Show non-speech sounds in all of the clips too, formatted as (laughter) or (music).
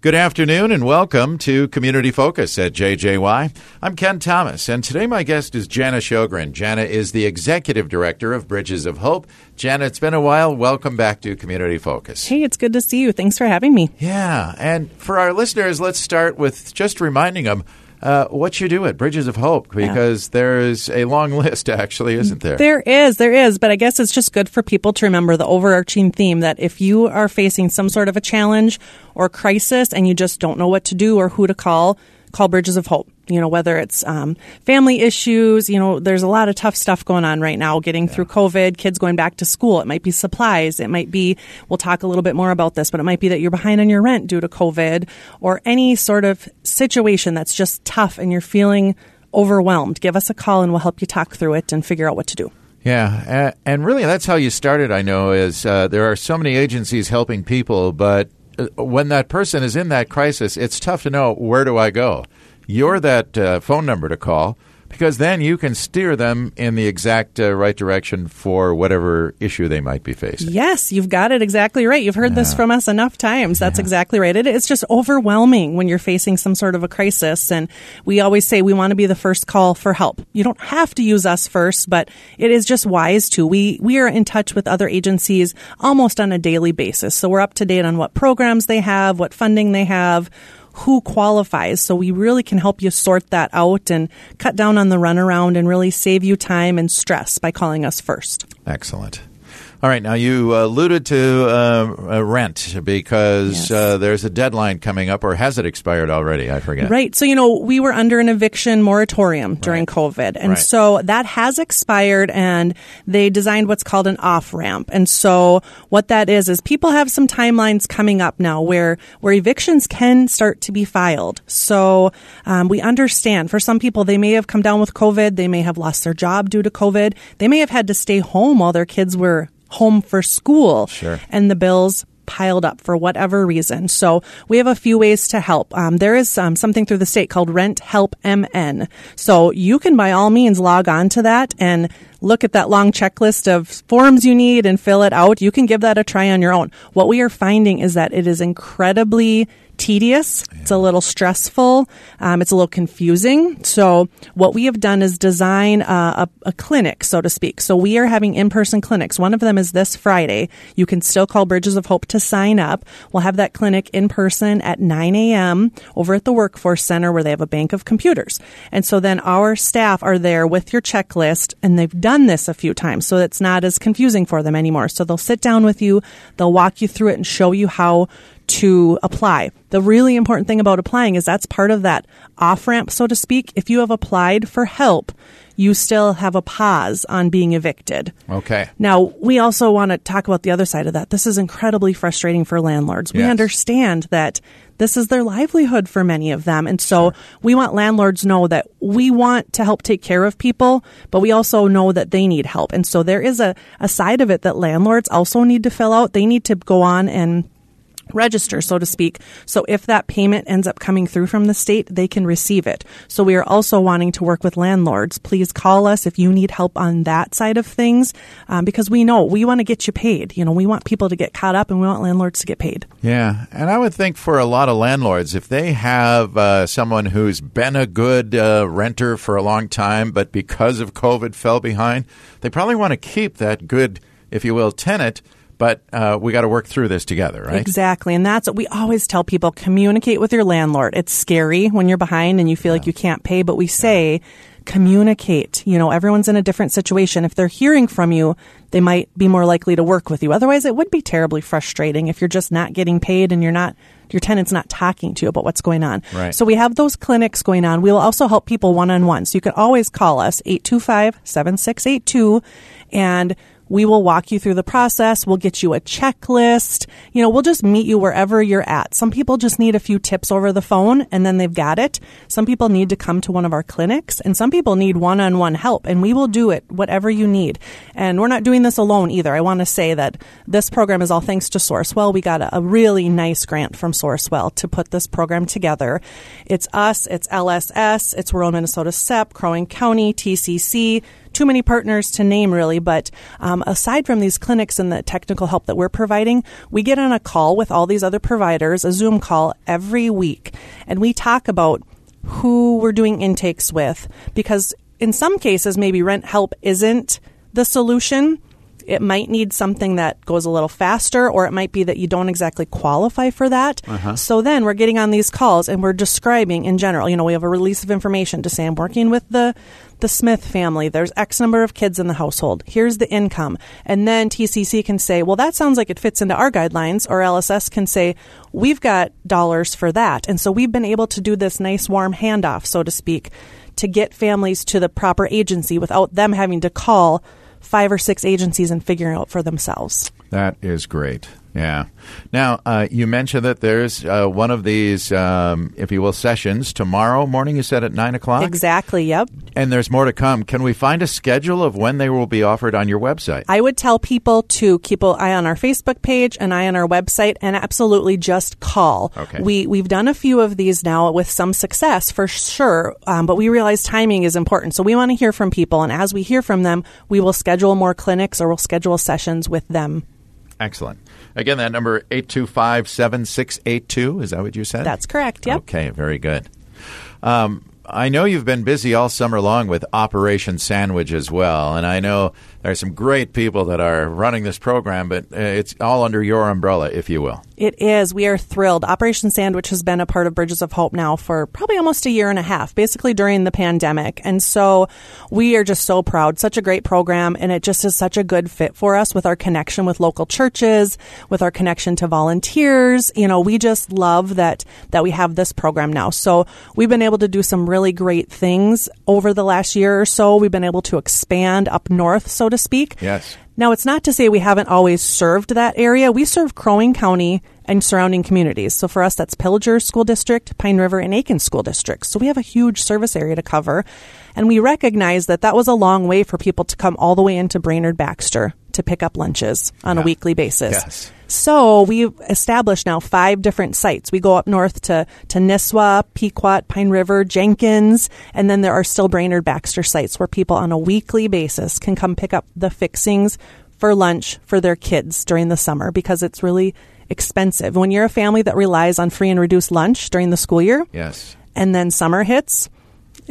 Good afternoon and welcome to Community Focus at JJY. I'm Ken Thomas, and today my guest is Jana Shogren. Jana is the Executive Director of Bridges of Hope. Jana, it's been a while. Welcome back to Community Focus. Hey, it's good to see you. Thanks for having me. Yeah, and for our listeners, let's start with just reminding them uh, what you do at Bridges of Hope because yeah. there's a long (laughs) list, actually, isn't there? There is, there is. But I guess it's just good for people to remember the overarching theme that if you are facing some sort of a challenge or crisis and you just don't know what to do or who to call, call Bridges of Hope. You know, whether it's um, family issues, you know, there's a lot of tough stuff going on right now getting yeah. through COVID, kids going back to school. It might be supplies. It might be, we'll talk a little bit more about this, but it might be that you're behind on your rent due to COVID or any sort of situation that's just tough and you're feeling overwhelmed. Give us a call and we'll help you talk through it and figure out what to do. Yeah, and really that's how you started, I know, is uh, there are so many agencies helping people, but when that person is in that crisis, it's tough to know where do I go. You're that uh, phone number to call because then you can steer them in the exact uh, right direction for whatever issue they might be facing. Yes, you've got it exactly right. You've heard yeah. this from us enough times. That's yeah. exactly right. It, it's just overwhelming when you're facing some sort of a crisis. And we always say we want to be the first call for help. You don't have to use us first, but it is just wise to. We, we are in touch with other agencies almost on a daily basis. So we're up to date on what programs they have, what funding they have, who qualifies. So we really can help you sort that out and cut down on the runaround and really save you time and stress by calling us first. Excellent. All right. Now, you alluded to uh, rent because yes. uh, there's a deadline coming up, or has it expired already? I forget. Right. So, you know, we were under an eviction moratorium during right. COVID. And right. so that has expired, and they designed what's called an off ramp. And so, what that is, is people have some timelines coming up now where, where evictions can start to be filed. So, um, we understand for some people, they may have come down with COVID, they may have lost their job due to COVID, they may have had to stay home while their kids were home for school. Sure. And the bills piled up for whatever reason. So we have a few ways to help. Um, there is um, something through the state called Rent Help MN. So you can by all means log on to that and look at that long checklist of forms you need and fill it out. You can give that a try on your own. What we are finding is that it is incredibly tedious. Yeah. It's a little stressful. Um, it's a little confusing. So what we have done is design a, a, a clinic, so to speak. So we are having in-person clinics. One of them is this Friday. You can still call Bridges of Hope to sign up. We'll have that clinic in person at 9 a.m. over at the Workforce Center where they have a bank of computers. And so then our staff are there with your checklist and they've done this a few times. So it's not as confusing for them anymore. So they'll sit down with you. They'll walk you through it and show you how to apply. The really important thing about applying is that's part of that off ramp, so to speak. If you have applied for help, you still have a pause on being evicted. Okay. Now, we also want to talk about the other side of that. This is incredibly frustrating for landlords. We understand that this is their livelihood for many of them. And so sure. we want landlords know that we want to help take care of people, but we also know that they need help. And so there is a, a side of it that landlords also need to fill out. They need to go on and register, so to speak. So if that payment ends up coming through from the state, they can receive it. So we are also wanting to work with landlords. Please call us if you need help on that side of things, um, because we know we want to get you paid. You know, we want people to get caught up and we want landlords to get paid. Yeah. And I would think for a lot of landlords, if they have uh, someone who's been a good uh, renter for a long time, but because of COVID fell behind, they probably want to keep that good, if you will, tenant but uh, we got to work through this together, right? Exactly. And that's what we always tell people communicate with your landlord. It's scary when you're behind and you feel yeah. like you can't pay, but we say, communicate. You know, everyone's in a different situation. If they're hearing from you, they might be more likely to work with you. Otherwise, it would be terribly frustrating if you're just not getting paid and you're not your tenant's not talking to you about what's going on. Right. So we have those clinics going on. We will also help people one on one. So you can always call us 825 7682 and we will walk you through the process. We'll get you a checklist. You know, we'll just meet you wherever you're at. Some people just need a few tips over the phone and then they've got it. Some people need to come to one of our clinics and some people need one on one help and we will do it, whatever you need. And we're not doing this alone either. I want to say that this program is all thanks to Sourcewell. We got a, really nice grant from Sourcewell to put this program together. It's us, it's LSS, it's Rural Minnesota SEP, Crow Wing County, TCC, too many partners to name really, but um, aside from these clinics and the technical help that we're providing, we get on a call with all these other providers, a Zoom call every week, and we talk about who we're doing intakes with because in some cases, maybe rent help isn't the solution. It might need something that goes a little faster, or it might be that you don't exactly qualify for that. Uh-huh. So then we're getting on these calls and we're describing in general. You know, we have a release of information to say, I'm working with the the Smith family. There's X number of kids in the household. Here's the income. And then TCC can say, well, that sounds like it fits into our guidelines. Or LSS can say, we've got dollars for that. And so we've been able to do this nice warm handoff, so to speak, to get families to the proper agency without them having to call five or six agencies and figuring out for themselves. That is great. Yeah. Now, uh, you mentioned that there's uh, one of these, um, if you will, sessions tomorrow morning. You said at nine o'clock. Exactly. Yep. And there's more to come. Can we find a schedule of when they will be offered on your website? I would tell people to keep an eye on our Facebook page, an eye on our website, and absolutely just call. Okay. We we've done a few of these now with some success for sure, um, but we realize timing is important. So we want to hear from people, and as we hear from them, we will schedule more clinics or we'll schedule sessions with them. Excellent. Again, that number 825 7682. Is that what you said? That's correct. Yep. Okay, very good. Um, I know you've been busy all summer long with Operation Sandwich as well, and I know there are some great people that are running this program, but uh, it's all under your umbrella, if you will. It is. We are thrilled. Operation Sandwich has been a part of Bridges of Hope now for probably almost a year and a half, basically during the pandemic. And so we are just so proud. Such a great program, and it just is such a good fit for us with our connection with local churches, with our connection to volunteers. You know, we just love that that we have this program now. So we've been able to do some really great things over the last year or so. We've been able to expand up north, so to speak. Yes. Now, it's not to say we haven't always served that area. We serve Crow Wing County and surrounding communities. So for us, that's Pillager School District, Pine River, and Aitkin School Districts. So we have a huge service area to cover. And we recognize that that was a long way for people to come all the way into Brainerd Baxter to pick up lunches on Yeah. a weekly basis. Yes. So we've established now five different sites. We go up north to, to Nisswa, Pequot, Pine River, Jenkins, and then there are still Brainerd Baxter sites where people on a weekly basis can come pick up the fixings for lunch for their kids during the summer because it's really expensive. When you're a family that relies on free and reduced lunch during the school year Yes. and then summer hits,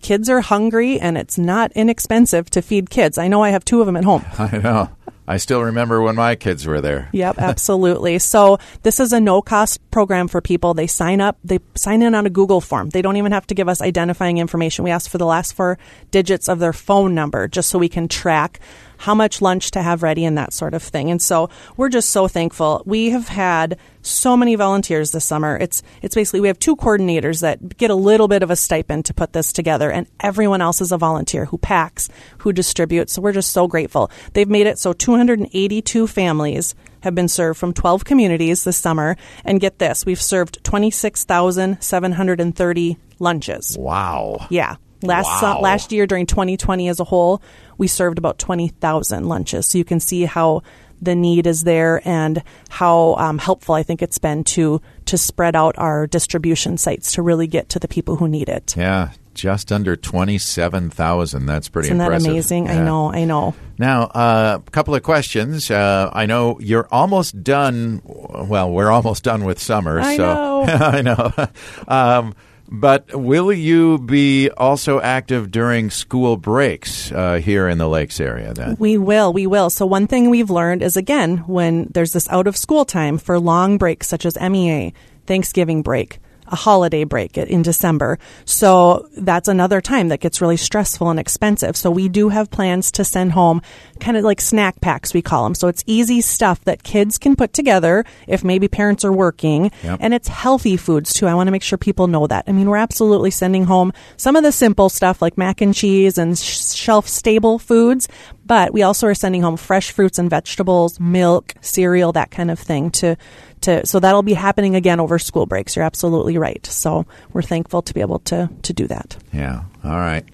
kids are hungry and it's not inexpensive to feed kids. I know I have two of them at home. (laughs) I know. I still remember when my kids were there. Yep, (laughs) absolutely. so this is a no cost program for people. They sign up, they sign in on a Google form. They don't even have to give us identifying information. We ask for the last four digits of their phone number just so we can track how much lunch to have ready and that sort of thing. And so we're just so thankful. We have had so many volunteers this summer. It's it's basically we have two coordinators that get a little bit of a stipend to put this together and everyone else is a volunteer who packs, who distributes. So we're just so grateful. They've made it so 282 families have been served from 12 communities this summer and get this, we've served 26,730 lunches. Wow. Yeah. Last Wow. last year during 2020 as a whole, we served about 20,000 lunches. So you can see how the need is there and how um, helpful I think it's been to to spread out our distribution sites to really get to the people who need it. Yeah, just under 27,000. That's pretty Isn't that impressive. amazing? I know, I know. Now, a couple of questions. Uh, I know you're almost done. Well, we're almost done with summer. I so know. (laughs) I know. (laughs) um, but will you be also active during school breaks uh, here in the Lakes area? Then We will, we will. So one thing we've learned is again, when there's this out of school time for long breaks such as MEA, Thanksgiving break, a holiday break in December. So that's another time that gets really stressful and expensive. So we do have plans to send home kind of like snack packs, we call them. So it's easy stuff that kids can put together if maybe parents are working. Yep. And it's healthy foods too. I want to make sure people know that. I mean, we're absolutely sending home some of the simple stuff like mac and cheese and sh- shelf stable foods, but we also are sending home fresh fruits and vegetables, milk, cereal, that kind of thing to to so that'll be happening again over school breaks. You're absolutely right. So we're thankful to be able to to do that. Yeah. All right.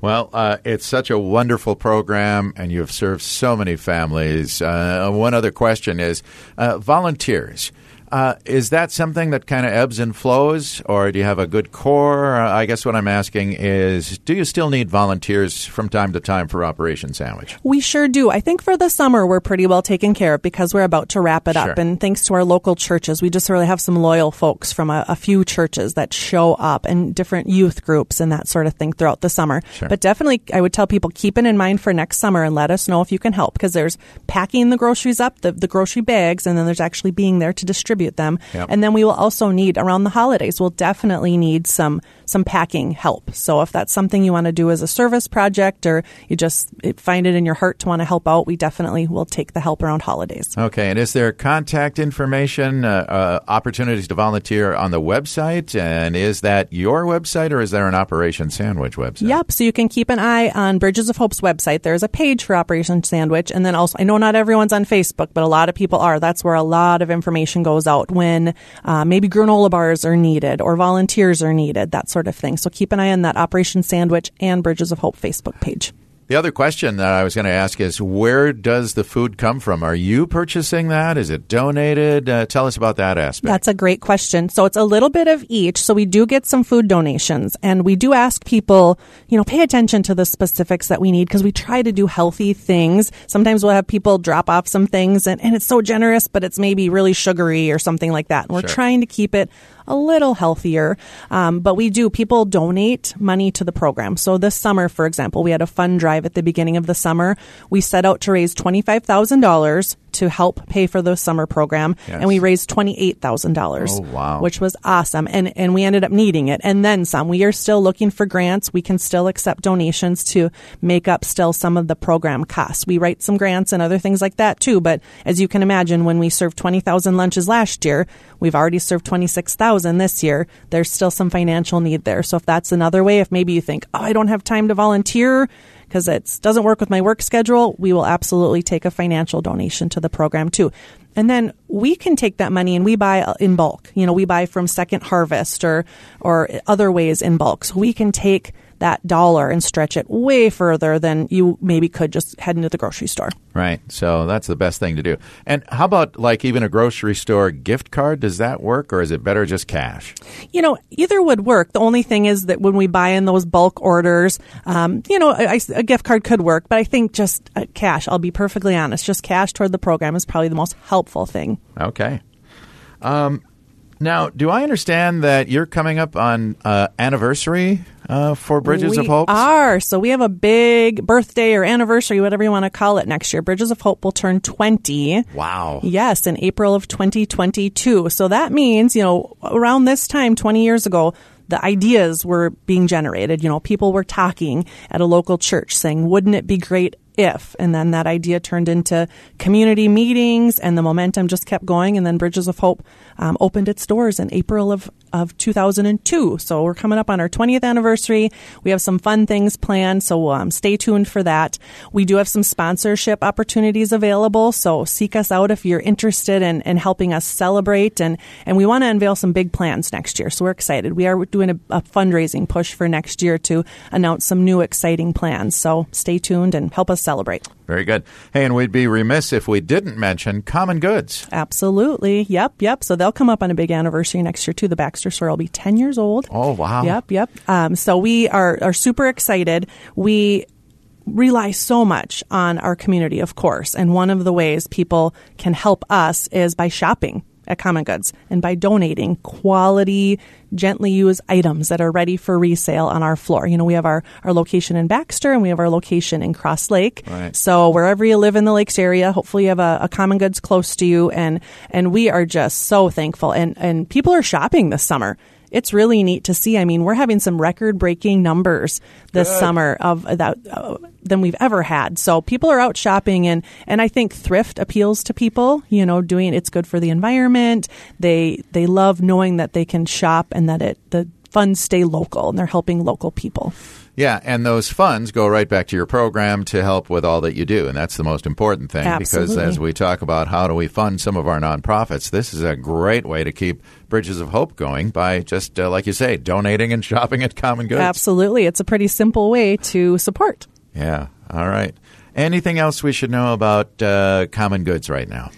Well, uh, it's such a wonderful program, and you have served so many families. Uh, one other question is uh, volunteers. Uh, is that something that kind of ebbs and flows, or do you have a good core? I guess what I'm asking is, do you still need volunteers from time to time for Operation Sandwich? We sure do. I think for the summer we're pretty well taken care of because we're about to wrap it Sure. up, and thanks to our local churches, we just really have some loyal folks from a, a few churches that show up and different youth groups and that sort of thing throughout the summer. Sure. But definitely, I would tell people keep it in mind for next summer and let us know if you can help because there's packing the groceries up, the, the grocery bags, and then there's actually being there to distribute them. Yep. And then we will also need around the holidays. We'll definitely need some some packing help. So if that's something you want to do as a service project or you just find it in your heart to want to help out, we definitely will take the help around holidays. Okay, and is there contact information, uh, uh, opportunities to volunteer on the website? And is that your website, or is there an Operation Sandwich website? Yep. So you can keep an eye on Bridges of Hope's website. There's a page for Operation Sandwich. And then also, I know not everyone's on Facebook, but a lot of people are. That's where a lot of information goes out when uh, maybe granola bars are needed or volunteers are needed, that sort of thing. So keep an eye on that Operation Sandwich and Bridges of Hope Facebook page. The other question that I was going to ask is where does the food come from? Are you purchasing that? Is it donated? Uh, tell us about that aspect. That's a great question. So it's a little bit of each. So we do get some food donations and we do ask people, you know, pay attention to the specifics that we need because we try to do healthy things. Sometimes we'll have people drop off some things and, and it's so generous, but it's maybe really sugary or something like that. And we're Sure. trying to keep it a little healthier. Um, but we do, people donate money to the program. So this summer, for example, we had a fund drive at the beginning of the summer. We set out to raise $25,000 to help pay for the summer program. Yes. And we raised $28,000. Oh, wow. Which was awesome. And, and we ended up needing it and then some. We are still looking for grants. We can still accept donations to make up still some of the program costs. We write some grants and other things like that too. But as you can imagine, when we served 20,000 lunches last year, we've already served 26,000 this year. There's still some financial need there. So if that's another way, if maybe you think, oh, I don't have time to volunteer, because it doesn't work with my work schedule, we will absolutely take a financial donation to the program too. And then we can take that money and we buy in bulk. You know, we buy from Second Harvest or or other ways in bulk. So we can take that dollar and stretch it way further than you maybe could just head into the grocery store. Right. So that's the best thing to do. And how about like even a grocery store gift card? Does that work or is it better just cash? You know, either would work. The only thing is that when we buy in those bulk orders, um, you know, a, a gift card could work, but I think just uh, cash, I'll be perfectly honest, just cash toward the program is probably the most helpful thing. Okay. Um, now, do I understand that you're coming up on uh, anniversary uh, for Bridges we of Hope? are. So we have a big birthday or anniversary, whatever you want to call it, next year. Bridges of Hope will turn 20. Wow. Yes, in April of 2022. So that means, you know, around this time, 20 years ago, the ideas were being generated. You know, people were talking at a local church saying, wouldn't it be great if? And then that idea turned into community meetings and the momentum just kept going. And then Bridges of Hope um, opened its doors in April of, of 2002. So we're coming up on our 20th anniversary. We have some fun things planned. So um, stay tuned for that. We do have some sponsorship opportunities available. So seek us out if you're interested in, in helping us celebrate. And, and we want to unveil some big plans next year. So we're excited. We are doing a, a fundraising push for next year to announce some new exciting plans. So stay tuned and help us celebrate. Very good. Hey, and we'd be remiss if we didn't mention Common Goods. Absolutely. Yep. Yep. So they'll come up on a big anniversary next year too. The Baxter store will be 10 years old. Oh, wow. Yep. Yep. Um, so we are, are super excited. We rely so much on our community, of course. And one of the ways people can help us is by shopping at Common Goods and by donating quality, gently used items that are ready for resale on our floor. You know, we have our, our location in Baxter and we have our location in Cross Lake. Right. So wherever you live in the lakes area, hopefully you have a, a Common Goods close to you. And, and we are just so thankful. And, and people are shopping this summer. It's really neat to see. I mean, we're having some record breaking numbers this Good. summer of that uh, than we've ever had. So people are out shopping and and I think thrift appeals to people, you know, doing it's good for the environment. They they love knowing that they can shop and that it the funds stay local and they're helping local people. Yeah, and those funds go right back to your program to help with all that you do, and that's the most important thing. Because as we talk about how do we fund some of our nonprofits, this is a great way to keep Bridges of Hope going by just, uh, like you say, donating and (laughs) shopping at Common Goods. Absolutely. It's a pretty simple way to support. Yeah. All right. Anything else we should know about uh, Common Goods right now?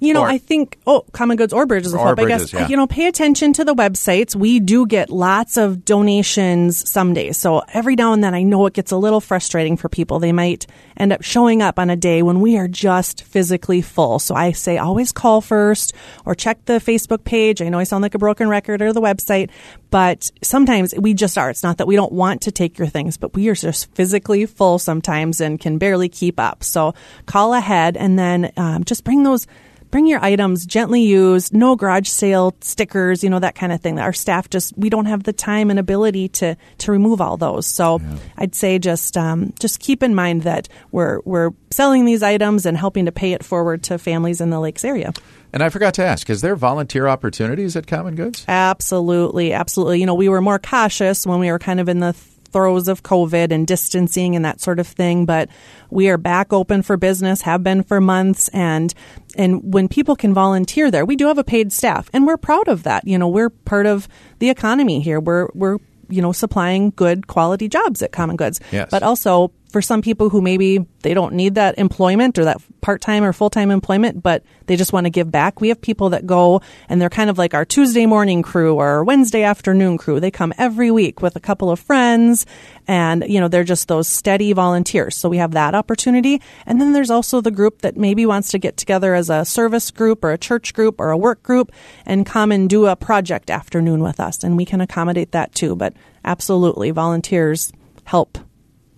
You know, Or- I think oh, Common Goods or Bridges of Or Hope. I guess yeah. you know, pay attention to the websites. We do get lots of donations some days. So every now and then, I know it gets a little frustrating for people. They might end up showing up on a day when we are just physically full. So I say always call first or check the Facebook page. I know I sound like a broken record or the website, but sometimes we just are. It's not that we don't want to take your things, but we are just physically full sometimes and can barely keep up. So call ahead and then um, just bring those bring your items gently used, no garage sale stickers, you know, that kind of thing. Our staff just, we don't have the time and ability to, to remove all those. So I'd say just, um, just keep in mind that we're, we're selling these items and helping to pay it forward to families in the Lakes area. And I forgot to ask, is there volunteer opportunities at Common Goods? Absolutely. Absolutely. You know, we were more cautious when we were kind of in the throes of COVID and distancing and that sort of thing, but we are back open for business, have been for months. And, and when people can volunteer there, we do have a paid staff and we're proud of that. You know, we're part of the economy here. We're, we're, you know, supplying good quality jobs at Common Goods. Yes. But also for some people who maybe they don't need that employment or that part-time or full-time employment, but they just want to give back. We have people that go and they're kind of like our Tuesday morning crew or Wednesday afternoon crew. They come every week with a couple of friends and, you know, they're just those steady volunteers. So we have that opportunity. And then there's also the group that maybe wants to get together as a service group or a church group or a work group and come and do a project afternoon with us. And we can accommodate that too. But absolutely, volunteers help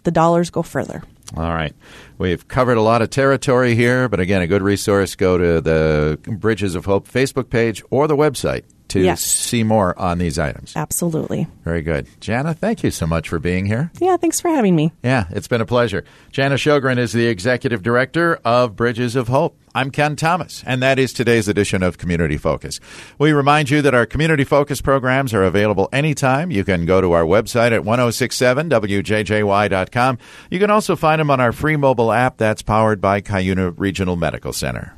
the dollars go further. All right. We've covered a lot of territory here, but again, a good resource go to the Bridges of Hope Facebook page or the website to Yes. see more on these items. Absolutely. Very good. Jana, thank you so much for being here. Yeah, thanks for having me. Yeah, it's been a pleasure. Jana Shogren is the executive director of Bridges of Hope. I'm Ken Thomas, and that is today's edition of Community Focus. We remind you that our Community Focus programs are available anytime. You can go to our website at 1067wjjy.com. You can also find them on our free mobile app that's powered by Cuyuna Regional Medical Center.